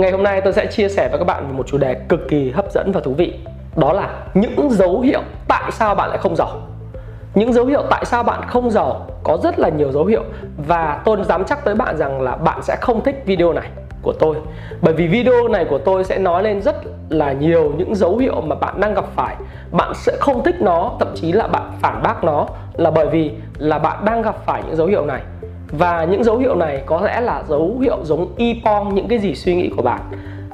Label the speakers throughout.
Speaker 1: Ngày hôm nay tôi sẽ chia sẻ với các bạn một chủ đề cực kỳ hấp dẫn và thú vị. Đó là những dấu hiệu tại sao bạn lại không giàu. Những dấu hiệu tại sao bạn không giàu có rất là nhiều dấu hiệu Và tôi dám chắc tới bạn rằng là bạn sẽ không thích video này của tôi. Bởi vì video này của tôi sẽ nói lên rất là nhiều những dấu hiệu mà bạn đang gặp phải. Bạn sẽ không thích nó, thậm chí là bạn phản bác nó Là bởi vì là bạn đang gặp phải những dấu hiệu này và những dấu hiệu này có lẽ là dấu hiệu giống y pong những cái gì suy nghĩ của bạn.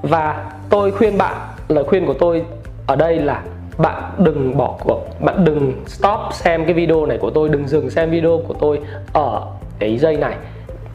Speaker 1: Và tôi khuyên bạn, lời khuyên của tôi ở đây là bạn đừng bỏ cuộc, bạn đừng stop xem cái video này của tôi, đừng dừng xem video của tôi ở cái giây này,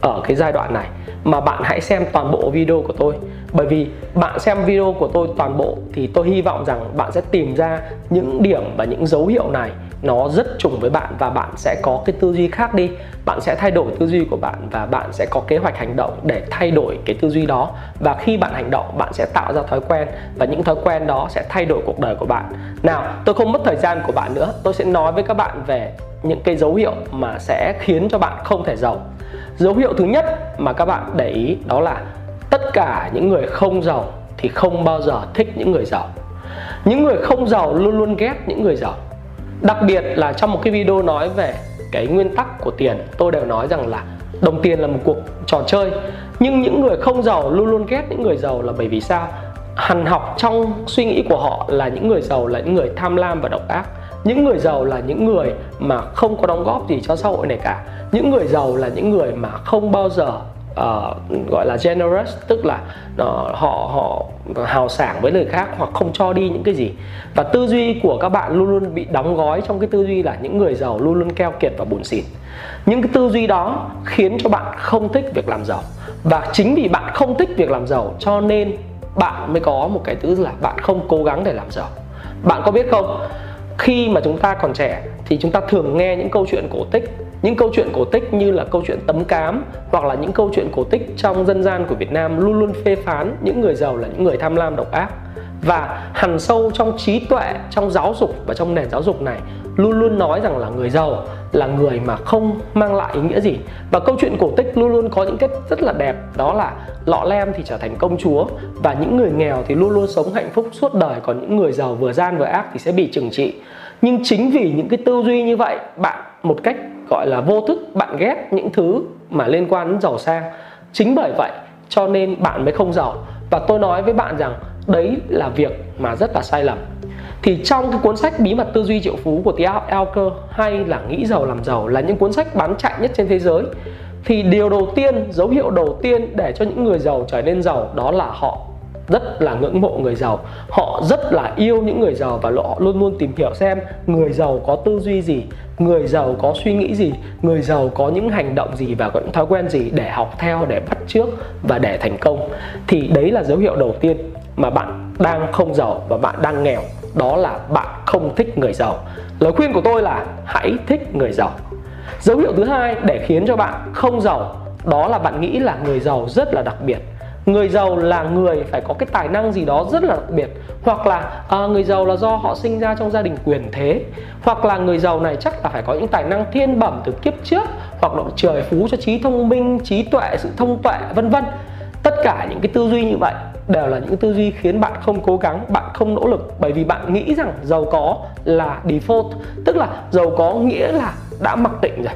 Speaker 1: ở cái giai đoạn này. Mà bạn hãy xem toàn bộ video của tôi. Bởi vì bạn xem video của tôi toàn bộ thì tôi hy vọng rằng bạn sẽ tìm ra những điểm và những dấu hiệu này nó rất trùng với bạn và bạn sẽ có cái tư duy khác đi. Bạn sẽ thay đổi tư duy của bạn và bạn sẽ có kế hoạch hành động để thay đổi cái tư duy đó. Và khi bạn hành động, bạn sẽ tạo ra thói quen và những thói quen đó sẽ thay đổi cuộc đời của bạn. Nào, tôi không mất thời gian của bạn nữa. Tôi sẽ nói với các bạn về những cái dấu hiệu mà sẽ khiến cho bạn không thể giàu. Dấu hiệu thứ nhất mà các bạn để ý đó là tất cả những người không giàu thì không bao giờ thích những người giàu. Những người không giàu luôn luôn ghét những người giàu đặc biệt là trong một cái video nói về cái nguyên tắc của tiền, tôi đều nói rằng là đồng tiền là một cuộc trò chơi. Nhưng những người không giàu luôn luôn ghét những người giàu là bởi vì sao? Hằn học trong suy nghĩ của họ là những người giàu là những người tham lam và độc ác. Những người giàu là những người mà không có đóng góp gì cho xã hội này cả. Những người giàu là những người mà không bao giờ uh, gọi là generous tức là uh, họ họ hào sảng với người khác hoặc không cho đi những cái gì. Và tư duy của các bạn luôn luôn bị đóng gói trong cái tư duy là những người giàu luôn luôn keo kiệt và bùn xỉn những cái tư duy đó khiến cho bạn không thích việc làm giàu. Và chính vì bạn không thích việc làm giàu cho nên bạn mới có một cái thứ là bạn không cố gắng để làm giàu. Bạn có biết không? Khi mà chúng ta còn trẻ thì chúng ta thường nghe những câu chuyện cổ tích, những câu chuyện cổ tích như là câu chuyện tấm cám hoặc là những câu chuyện cổ tích trong dân gian của Việt Nam luôn luôn phê phán những người giàu là những người tham lam độc ác. Và hằn sâu trong trí tuệ, trong giáo dục và trong nền giáo dục này, luôn luôn nói rằng là người giàu là người mà không mang lại ý nghĩa gì. Và câu chuyện cổ tích luôn luôn có những kết rất là đẹp, đó là lọ lem thì trở thành công chúa và những người nghèo thì luôn luôn sống hạnh phúc suốt đời, còn những người giàu vừa gian vừa ác thì sẽ bị trừng trị nhưng chính vì những cái tư duy như vậy, bạn một cách, gọi là, vô thức, bạn ghét những thứ mà liên quan đến giàu sang. Chính bởi vậy cho nên bạn mới không giàu. Và tôi nói với bạn rằng đấy là việc mà rất là sai lầm. Thì trong cái cuốn sách bí mật tư duy triệu phú của Tia Elker hay là nghĩ giàu làm giàu là những cuốn sách bán chạy nhất trên thế giới, thì điều đầu tiên, dấu hiệu đầu tiên để cho những người giàu trở nên giàu đó là họ rất là ngưỡng mộ người giàu. Họ rất là yêu những người giàu và họ luôn luôn tìm hiểu xem người giàu có tư duy gì, người giàu có suy nghĩ gì, người giàu có những hành động gì và có những thói quen gì để học theo, để bắt trước và để thành công. Thì đấy là dấu hiệu đầu tiên mà bạn đang không giàu và bạn đang nghèo. Đó là bạn không thích người giàu. Lời khuyên của tôi là hãy thích người giàu. Dấu hiệu thứ hai để khiến cho bạn không giàu, đó là bạn nghĩ là người giàu rất là đặc biệt người giàu là người phải có cái tài năng gì đó rất là đặc biệt. Hoặc là à, người giàu là do họ sinh ra trong gia đình quyền thế. Hoặc là người giàu này chắc là phải có những tài năng thiên bẩm từ kiếp trước hoặc là trời phú cho trí thông minh trí tuệ sự thông tuệ vân vân. Tất cả những cái tư duy như vậy đều là những tư duy khiến bạn không cố gắng bạn không nỗ lực. Bởi vì bạn nghĩ rằng giàu có là default tức là giàu có nghĩa là đã mặc định rồi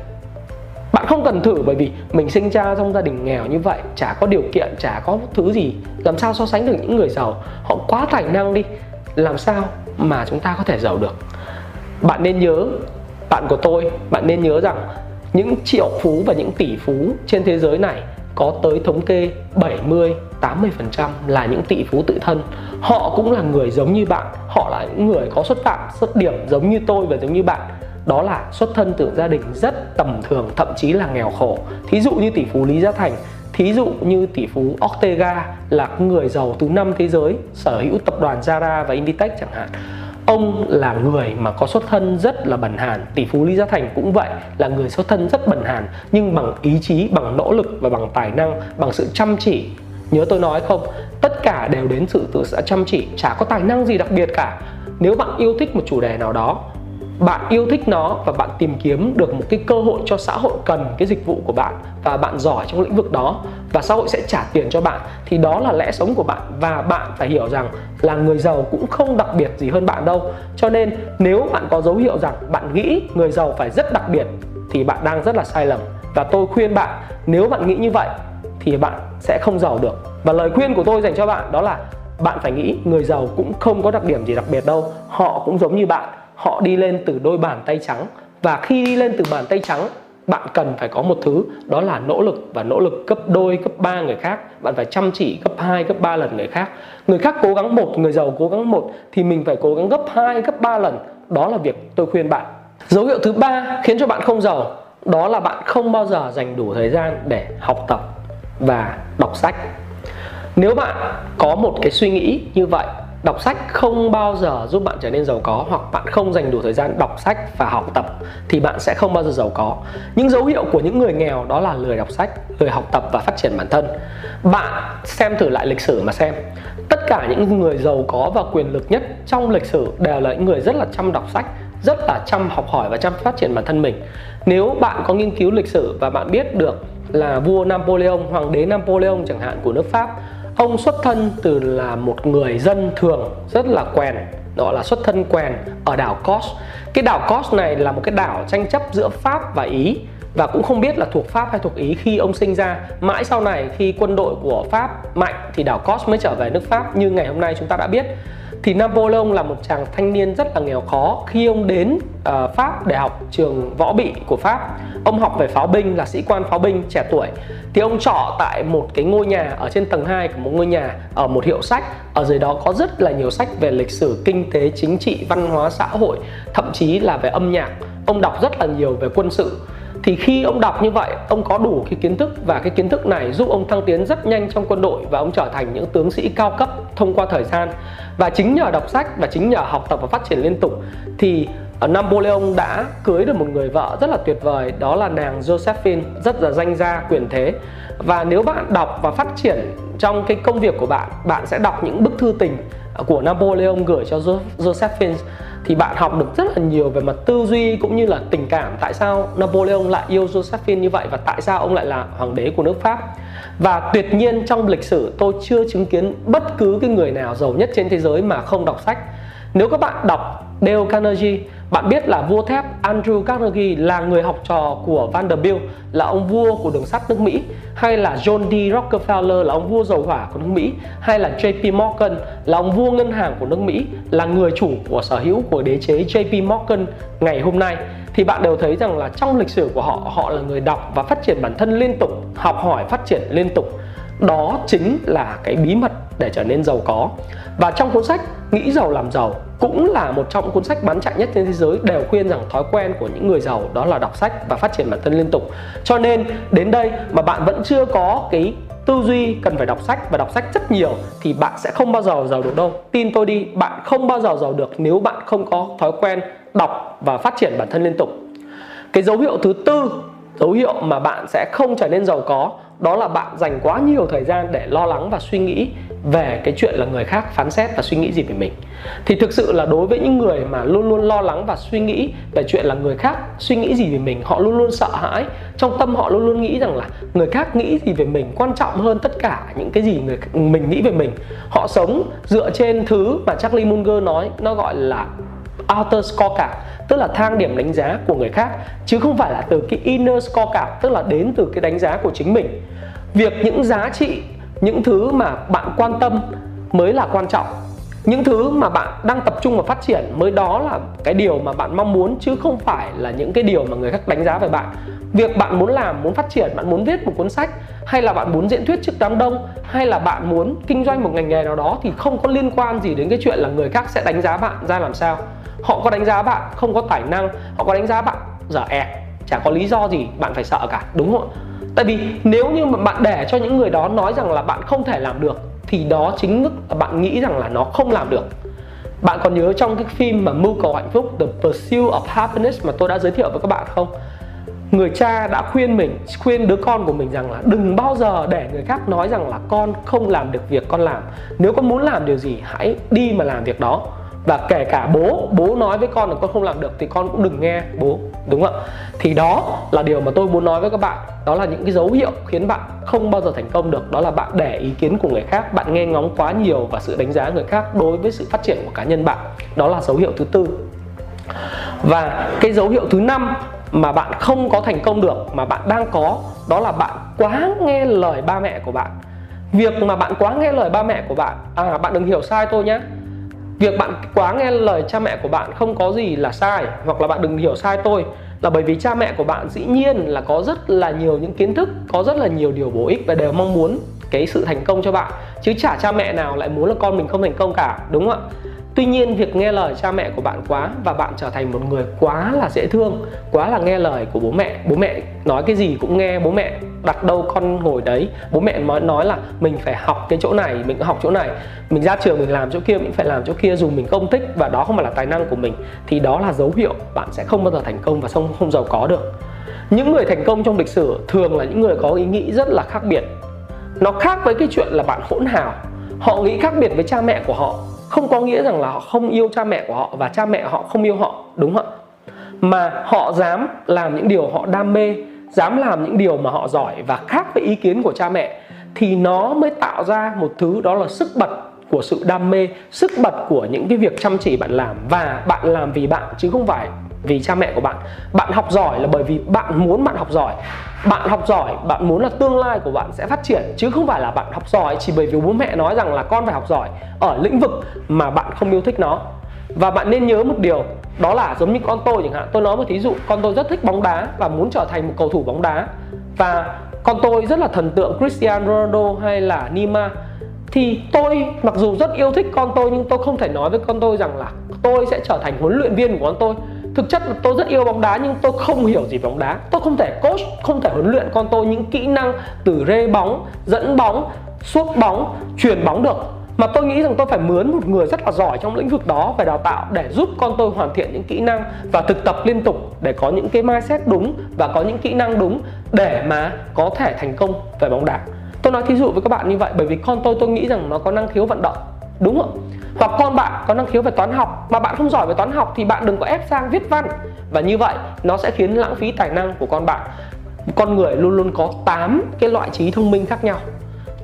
Speaker 1: bạn không cần thử bởi vì mình sinh ra trong gia đình nghèo như vậy chả có điều kiện chả có thứ gì làm sao so sánh được những người giàu. Họ quá tài năng đi làm sao mà chúng ta có thể giàu được? Bạn nên nhớ bạn của tôi bạn nên nhớ rằng những triệu phú và những tỷ phú trên thế giới này có tới thống kê 70 80% là những tỷ phú tự thân. Họ cũng là người giống như bạn họ là những người có xuất phạm, xuất điểm giống như tôi và giống như bạn đó là xuất thân từ gia đình rất tầm thường, thậm chí là nghèo khổ. Thí dụ như tỷ phú lý gia thành, thí dụ như tỷ phú Ortega là người giàu thứ năm thế giới, sở hữu tập đoàn Zara và Inditex chẳng hạn. Ông là người mà có xuất thân rất là bần hàn. Tỷ phú lý gia thành cũng vậy, là người xuất thân rất bần hàn, nhưng bằng ý chí, bằng nỗ lực và bằng tài năng, bằng sự chăm chỉ. Nhớ tôi nói không, tất cả đều đến sự tự sự chăm chỉ, chả có tài năng gì đặc biệt cả. Nếu bạn yêu thích một chủ đề nào đó bạn yêu thích nó và bạn tìm kiếm được một cái cơ hội cho xã hội cần cái dịch vụ của bạn và bạn giỏi trong lĩnh vực đó và xã hội sẽ trả tiền cho bạn, thì đó là lẽ sống của bạn. Và bạn phải hiểu rằng là người giàu cũng không đặc biệt gì hơn bạn đâu. Cho nên nếu bạn có dấu hiệu rằng bạn nghĩ người giàu phải rất đặc biệt, thì bạn đang rất là sai lầm. Và tôi khuyên bạn, nếu bạn nghĩ như vậy, thì bạn sẽ không giàu được. Và lời khuyên của tôi dành cho bạn đó là, bạn phải nghĩ người giàu cũng không có đặc điểm gì đặc biệt đâu. Họ cũng giống như bạn họ đi lên từ đôi bàn tay trắng. Và khi đi lên từ bàn tay trắng, bạn cần phải có một thứ, đó là nỗ lực và nỗ lực gấp đôi, gấp ba người khác. Bạn phải chăm chỉ gấp 2 gấp 3 lần người khác. Người khác cố gắng một, người giàu cố gắng một, thì mình phải cố gắng gấp 2 gấp 3 lần. Đó là việc tôi khuyên bạn. Dấu hiệu thứ ba khiến cho bạn không giàu, đó là bạn không bao giờ dành đủ thời gian để học tập và đọc sách. Nếu bạn có một cái suy nghĩ như vậy đọc sách không bao giờ giúp bạn trở nên giàu có hoặc bạn không dành đủ thời gian đọc sách và học tập thì bạn sẽ không bao giờ giàu có. Những dấu hiệu của những người nghèo đó là lười đọc sách lười học tập và phát triển bản thân. Bạn xem thử lại lịch sử mà xem. Tất cả những người giàu có và quyền lực nhất trong lịch sử đều là những người rất là chăm đọc sách rất là chăm học hỏi và chăm phát triển bản thân mình. Nếu bạn có nghiên cứu lịch sử và bạn biết được là vua Napoleon, hoàng đế Napoleon chẳng hạn của nước Pháp ông xuất thân từ là một người dân thường, rất là quèn đó là xuất thân quèn ở đảo Kos. Cái đảo Kos này là một cái đảo tranh chấp giữa Pháp và Ý, và cũng không biết là thuộc Pháp hay thuộc Ý khi ông sinh ra. Mãi sau này khi quân đội của Pháp mạnh thì đảo Kos mới trở về nước Pháp, như ngày hôm nay chúng ta đã biết thì Napoleon là một chàng thanh niên rất là nghèo khó. Khi ông đến uh, Pháp để học trường võ bị của Pháp ông học về pháo binh là sĩ quan pháo binh trẻ tuổi. Thì ông trọ tại một cái ngôi nhà ở trên tầng 2 của một ngôi nhà ở một hiệu sách. Ở dưới đó có rất là nhiều sách về lịch sử kinh tế chính trị văn hóa xã hội thậm chí là về âm nhạc. Ông đọc rất là nhiều về quân sự thì khi ông đọc như vậy, ông có đủ cái kiến thức và cái kiến thức này giúp ông thăng tiến rất nhanh trong quân đội và ông trở thành những tướng sĩ cao cấp thông qua thời gian. Và chính nhờ đọc sách và chính nhờ học tập và phát triển liên tục, thì ờ, Napoleon đã cưới được một người vợ rất là tuyệt vời, đó là nàng Josephine, rất là danh gia, quyền thế. Và nếu bạn đọc và phát triển trong cái công việc của bạn bạn sẽ đọc những bức thư tình ờ, của Napoleon gửi cho Josephine thì bạn học được rất là nhiều về mặt tư duy cũng như là tình cảm. Tại sao Napoleon lại yêu Josephine như vậy? Và tại sao ông lại là hoàng đế của nước Pháp? Và tuyệt nhiên trong lịch sử, tôi chưa chứng kiến bất cứ cái người nào giàu nhất trên thế giới mà không đọc sách. Nếu các bạn đọc Dale Carnegie bạn biết là vua thép Andrew Carnegie là người học trò của Vanderbilt, là ông vua của đường sắt nước Mỹ, hay là John D. Rockefeller là ông vua dầu hỏa của nước Mỹ, hay là JP Morgan là ông vua ngân hàng của nước Mỹ, là người chủ của sở hữu của đế chế JP Morgan ngày hôm nay thì bạn đều thấy rằng là trong lịch sử của họ họ là người đọc và phát triển bản thân liên tục, học hỏi phát triển liên tục đó chính là cái bí mật để trở nên giàu có. Và trong cuốn sách nghĩ giàu làm giàu cũng là một trong cuốn sách bán chạy nhất trên thế giới, đều khuyên rằng thói quen của những người giàu đó là đọc sách và phát triển bản thân liên tục. Cho nên, đến đây mà bạn vẫn chưa có cái tư duy cần phải đọc sách và đọc sách rất nhiều thì bạn sẽ không bao giờ giàu được đâu. Tin tôi đi, bạn không bao giờ giàu được nếu bạn không có thói quen đọc và phát triển bản thân liên tục. Cái dấu hiệu thứ tư dấu hiệu mà bạn sẽ không trở nên giàu có, đó là bạn dành quá nhiều thời gian để lo lắng và suy nghĩ về cái chuyện là người khác phán xét và suy nghĩ gì về mình. Thì thực sự là đối với những người mà luôn luôn lo lắng và suy nghĩ về chuyện là người khác suy nghĩ gì về mình, họ luôn luôn sợ hãi. Trong tâm họ luôn luôn nghĩ rằng là người khác nghĩ gì về mình quan trọng hơn tất cả những cái gì người, mình nghĩ về mình. Họ sống dựa trên thứ mà Charlie Munger nói, nó gọi là outer scorecard, tức là thang điểm đánh giá của người khác, chứ không phải là từ cái inner scorecard, tức là đến từ cái đánh giá của chính mình. Việc những giá trị, những thứ mà bạn quan tâm mới là quan trọng. Những thứ mà bạn đang tập trung vào phát triển mới đó là cái điều mà bạn mong muốn, chứ không phải là những cái điều mà người khác đánh giá về bạn. Việc bạn muốn làm, muốn phát triển, bạn muốn viết một cuốn sách, hay là bạn muốn diễn thuyết trước đám đông, hay là bạn muốn kinh doanh một ngành nghề nào đó, thì không có liên quan gì đến cái chuyện là người khác sẽ đánh giá bạn ra làm sao họ có đánh giá bạn, không có tài năng, họ có đánh giá bạn dở ẹt, chả có lý do gì bạn phải sợ cả, đúng không tại vì nếu như mà bạn để cho những người đó nói rằng là bạn không thể làm được, thì đó chính thức là bạn nghĩ rằng là nó không làm được. Bạn còn nhớ trong cái phim mà mưu cầu hạnh phúc, The Pursuit of Happiness mà tôi đã giới thiệu với các bạn không? Người cha đã khuyên mình, khuyên đứa con của mình rằng là đừng bao giờ để người khác nói rằng là con không làm được việc con làm. Nếu con muốn làm điều gì, hãy đi mà làm việc đó và kể cả bố bố nói với con là con không làm được thì con cũng đừng nghe, bố, đúng không ạ? Thì đó là điều mà tôi muốn nói với các bạn. Đó là những cái dấu hiệu khiến bạn không bao giờ thành công được. Đó là bạn để ý kiến của người khác, bạn nghe ngóng quá nhiều và sự đánh giá người khác đối với sự phát triển của cá nhân bạn. Đó là dấu hiệu thứ tư. Và cái dấu hiệu thứ năm mà bạn không có thành công được, mà bạn đang có, đó là bạn quá nghe lời ba mẹ của bạn. Việc mà bạn quá nghe lời ba mẹ của bạn à bạn đừng hiểu sai tôi nhé việc bạn quá nghe lời cha mẹ của bạn không có gì là sai, hoặc là bạn đừng hiểu sai tôi, là bởi vì cha mẹ của bạn dĩ nhiên là có rất là nhiều những kiến thức, có rất là nhiều điều bổ ích và đều mong muốn cái sự thành công cho bạn. Chứ chả cha mẹ nào lại muốn là con mình không thành công cả, đúng không ạ? Tuy nhiên việc nghe lời cha mẹ của bạn quá và bạn trở thành một người quá là dễ thương, quá là nghe lời của bố mẹ. Bố mẹ nói cái gì cũng nghe, bố mẹ đặt đâu con ngồi đấy. Bố mẹ nói nói là mình phải học cái chỗ này, mình học chỗ này, mình ra trường mình làm chỗ kia, mình phải làm chỗ kia dù mình không thích và đó không phải là tài năng của mình thì đó là dấu hiệu bạn sẽ không bao giờ thành công và không không giàu có được. Những người thành công trong lịch sử thường là những người có ý nghĩ rất là khác biệt. Nó khác với cái chuyện là bạn hỗn hào. Họ nghĩ khác biệt với cha mẹ của họ không có nghĩa rằng là họ không yêu cha mẹ của họ và cha mẹ họ không yêu họ, đúng không mà họ dám làm những điều họ đam mê, dám làm những điều mà họ giỏi và khác với ý kiến của cha mẹ, thì nó mới tạo ra một thứ đó là sức bật của sự đam mê, sức bật của những cái việc chăm chỉ bạn làm. Và bạn làm vì bạn, chứ không phải vì cha mẹ của bạn. Bạn học giỏi là bởi vì bạn muốn bạn học giỏi bạn học giỏi, bạn muốn là tương lai của bạn sẽ phát triển, chứ không phải là bạn học giỏi chỉ bởi vì bố mẹ nói rằng là con phải học giỏi ở lĩnh vực mà bạn không yêu thích nó. Và bạn nên nhớ một điều, đó là giống như con tôi chẳng hạn, tôi nói một thí dụ, con tôi rất thích bóng đá và muốn trở thành một cầu thủ bóng đá. Và con tôi rất là thần tượng Cristiano Ronaldo hay là Neymar. Thì tôi mặc dù rất yêu thích con tôi, nhưng tôi không thể nói với con tôi rằng là tôi sẽ trở thành huấn luyện viên của con tôi thực chất là tôi rất yêu bóng đá nhưng tôi không hiểu gì bóng đá. Tôi không thể coach, không thể huấn luyện con tôi những kỹ năng từ rê bóng, dẫn bóng, suốt bóng truyền bóng được. Mà tôi nghĩ rằng tôi phải mướn một người rất là giỏi trong lĩnh vực đó về đào tạo để giúp con tôi hoàn thiện những kỹ năng và thực tập liên tục để có những cái mindset đúng và có những kỹ năng đúng để mà có thể thành công về bóng đá. Tôi nói thí dụ với các bạn như vậy bởi vì con tôi tôi nghĩ rằng nó có năng khiếu vận động đúng không? Hoặc con bạn có năng khiếu về toán học mà bạn không giỏi về toán học thì bạn đừng có ép sang viết văn. Và như vậy nó sẽ khiến lãng phí tài năng của con bạn. Con người luôn luôn có 8 cái loại trí thông minh khác nhau.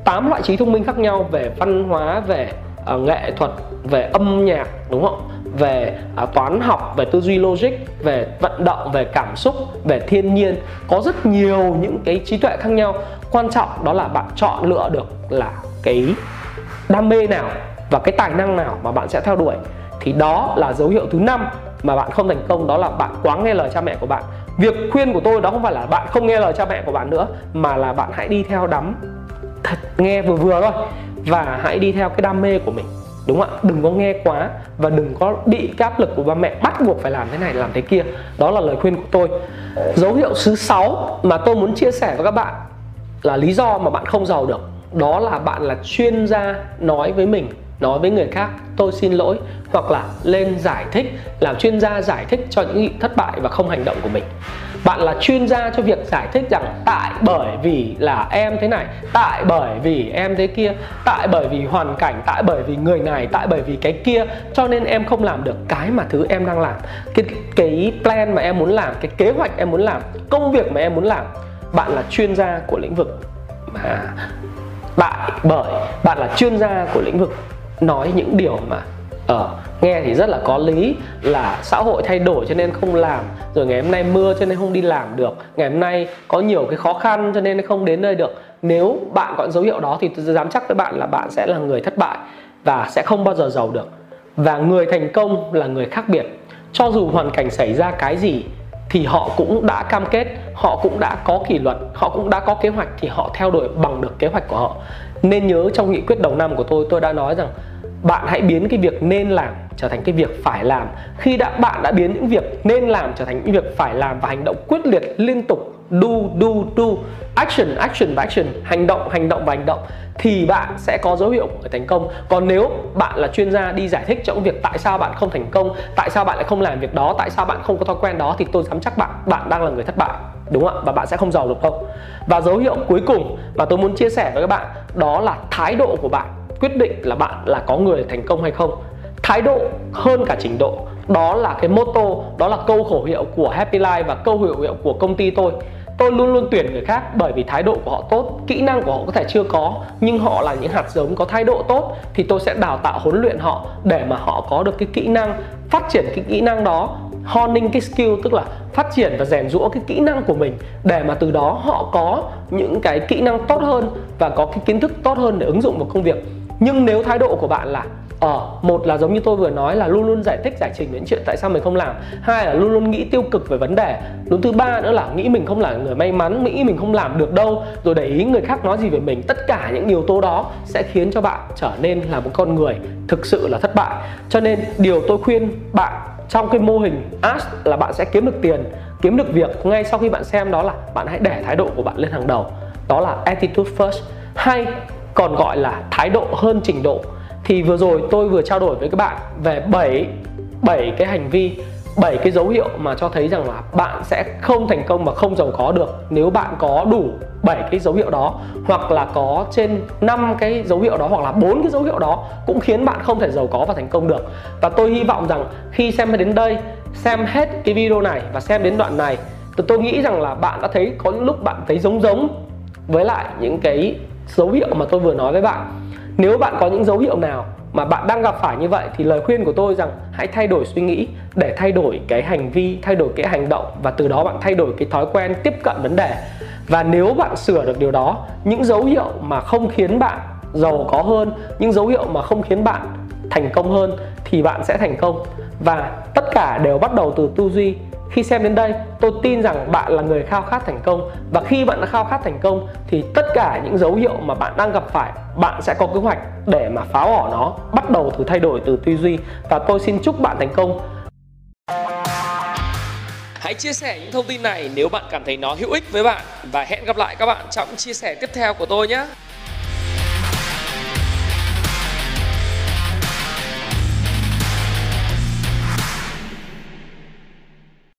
Speaker 1: 8 loại trí thông minh khác nhau về văn hóa về uh, nghệ thuật về âm nhạc đúng không? Về uh, toán học về tư duy logic về vận động về cảm xúc về thiên nhiên. Có rất nhiều những cái trí tuệ khác nhau. Quan trọng đó là bạn chọn lựa được là cái đam mê nào và cái tài năng nào mà bạn sẽ theo đuổi thì đó là dấu hiệu thứ năm mà bạn không thành công, đó là bạn quá nghe lời cha mẹ của bạn. Việc khuyên của tôi đó không phải là bạn không nghe lời cha mẹ của bạn nữa, mà là bạn hãy đi theo đắm thật nghe vừa vừa thôi. Và hãy đi theo cái đam mê của mình, đúng không ạ? Đừng có nghe quá và đừng có bị cái áp lực của ba mẹ bắt buộc phải làm thế này, làm thế kia. Đó là lời khuyên của tôi. Dấu hiệu thứ sáu mà tôi muốn chia sẻ với các bạn là lý do mà bạn không giàu được. Đó là bạn là chuyên gia nói với mình nói với người khác, tôi xin lỗi, hoặc là lên giải thích làm chuyên gia giải thích cho những thất bại và không hành động của mình. Bạn là chuyên gia cho việc giải thích rằng, tại bởi vì là em thế này, tại bởi vì em thế kia, tại bởi vì hoàn cảnh, tại bởi vì người này, tại bởi vì cái kia, cho nên em không làm được cái mà thứ em đang làm. Cái cái plan mà em muốn làm, cái kế hoạch em muốn làm, công việc mà em muốn làm, bạn là chuyên gia của lĩnh vực. Mà tại bởi bạn là chuyên gia của lĩnh vực nói những điều mà ở uh, nghe thì rất là có lý là xã hội thay đổi cho nên không làm rồi ngày hôm nay mưa cho nên không đi làm được ngày hôm nay có nhiều cái khó khăn cho nên không đến nơi được. Nếu bạn có dấu hiệu đó thì tôi dám chắc với bạn là bạn sẽ là người thất bại và sẽ không bao giờ giàu được. Và người thành công là người khác biệt. Cho dù hoàn cảnh xảy ra cái gì thì họ cũng đã cam kết họ cũng đã có kỷ luật họ cũng đã có kế hoạch thì họ theo đuổi bằng được kế hoạch của họ. Nên nhớ trong nghị quyết đầu năm của tôi tôi đã nói rằng bạn hãy biến cái việc nên làm trở thành cái việc phải làm. Khi đã, bạn đã biến những việc nên làm trở thành những việc phải làm và hành động quyết liệt, liên tục do do do action action và action, hành động hành động và hành động, thì bạn sẽ có dấu hiệu của thành công. Còn nếu bạn là chuyên gia đi giải thích trong việc tại sao bạn không thành công, tại sao bạn lại không làm việc đó, tại sao bạn không có thói quen đó, thì tôi dám chắc bạn bạn đang là người thất bại, đúng không ạ? Và bạn sẽ không giàu được đâu và dấu hiệu cuối cùng mà tôi muốn chia sẻ với các bạn, đó là thái độ của bạn quyết định là bạn là có người thành công hay không. Thái độ hơn cả trình độ, đó là cái motto, đó là câu khẩu hiệu của Happy Life và câu khẩu hiệu của công ty tôi. Tôi luôn luôn tuyển người khác bởi vì thái độ của họ tốt, kỹ năng của họ có thể chưa có, nhưng họ là những hạt giống có thái độ tốt thì tôi sẽ đào tạo huấn luyện họ để mà họ có được cái kỹ năng, phát triển cái kỹ năng đó. Honing cái skill tức là phát triển và rèn rũa cái kỹ năng của mình để mà từ đó họ có những cái kỹ năng tốt hơn và có cái kiến thức tốt hơn để ứng dụng vào công việc nhưng nếu thái độ của bạn là ở ờ, một là giống như tôi vừa nói là luôn luôn giải thích giải trình những chuyện tại sao mình không làm hai là luôn luôn nghĩ tiêu cực về vấn đề đúng thứ ba nữa là nghĩ mình không là người may mắn nghĩ mình không làm được đâu rồi để ý người khác nói gì về mình tất cả những yếu tố đó sẽ khiến cho bạn trở nên là một con người thực sự là thất bại. Cho nên điều tôi khuyên bạn trong cái mô hình ask là bạn sẽ kiếm được tiền kiếm được việc ngay sau khi bạn xem đó là bạn hãy để thái độ của bạn lên hàng đầu. Đó là attitude first. Hay còn gọi là thái độ hơn trình độ thì vừa rồi tôi vừa trao đổi với các bạn về 7 7 cái hành vi 7 cái dấu hiệu mà cho thấy rằng là bạn sẽ không thành công và không giàu có được nếu bạn có đủ 7 cái dấu hiệu đó hoặc là có trên 5 cái dấu hiệu đó hoặc là bốn cái dấu hiệu đó cũng khiến bạn không thể giàu có và thành công được. Và tôi hy vọng rằng khi xem đến đây, xem hết cái video này và xem đến đoạn này thì tôi nghĩ rằng là bạn đã thấy có những lúc bạn thấy giống giống với lại những cái dấu hiệu mà tôi vừa nói với bạn. Nếu bạn có những dấu hiệu nào mà bạn đang gặp phải như vậy thì lời khuyên của tôi rằng hãy thay đổi suy nghĩ để thay đổi cái hành vi, thay đổi cái hành động và từ đó bạn thay đổi cái thói quen tiếp cận vấn đề. Và nếu bạn sửa được điều đó, những dấu hiệu mà không khiến bạn giàu có hơn, những dấu hiệu mà không khiến bạn thành công hơn thì bạn sẽ thành công. Và tất cả đều bắt đầu từ tư duy khi xem đến đây, tôi tin rằng bạn là người khao khát thành công. Và khi bạn đã khao khát thành công, thì tất cả những dấu hiệu mà bạn đang gặp phải, bạn sẽ có kế hoạch để mà phá bỏ nó, bắt đầu từ thay đổi từ tư duy. Và tôi xin chúc bạn thành công. Hãy chia sẻ những thông tin này nếu bạn cảm thấy nó hữu ích với bạn. Và hẹn gặp lại các bạn trong chia sẻ tiếp theo của tôi nhé.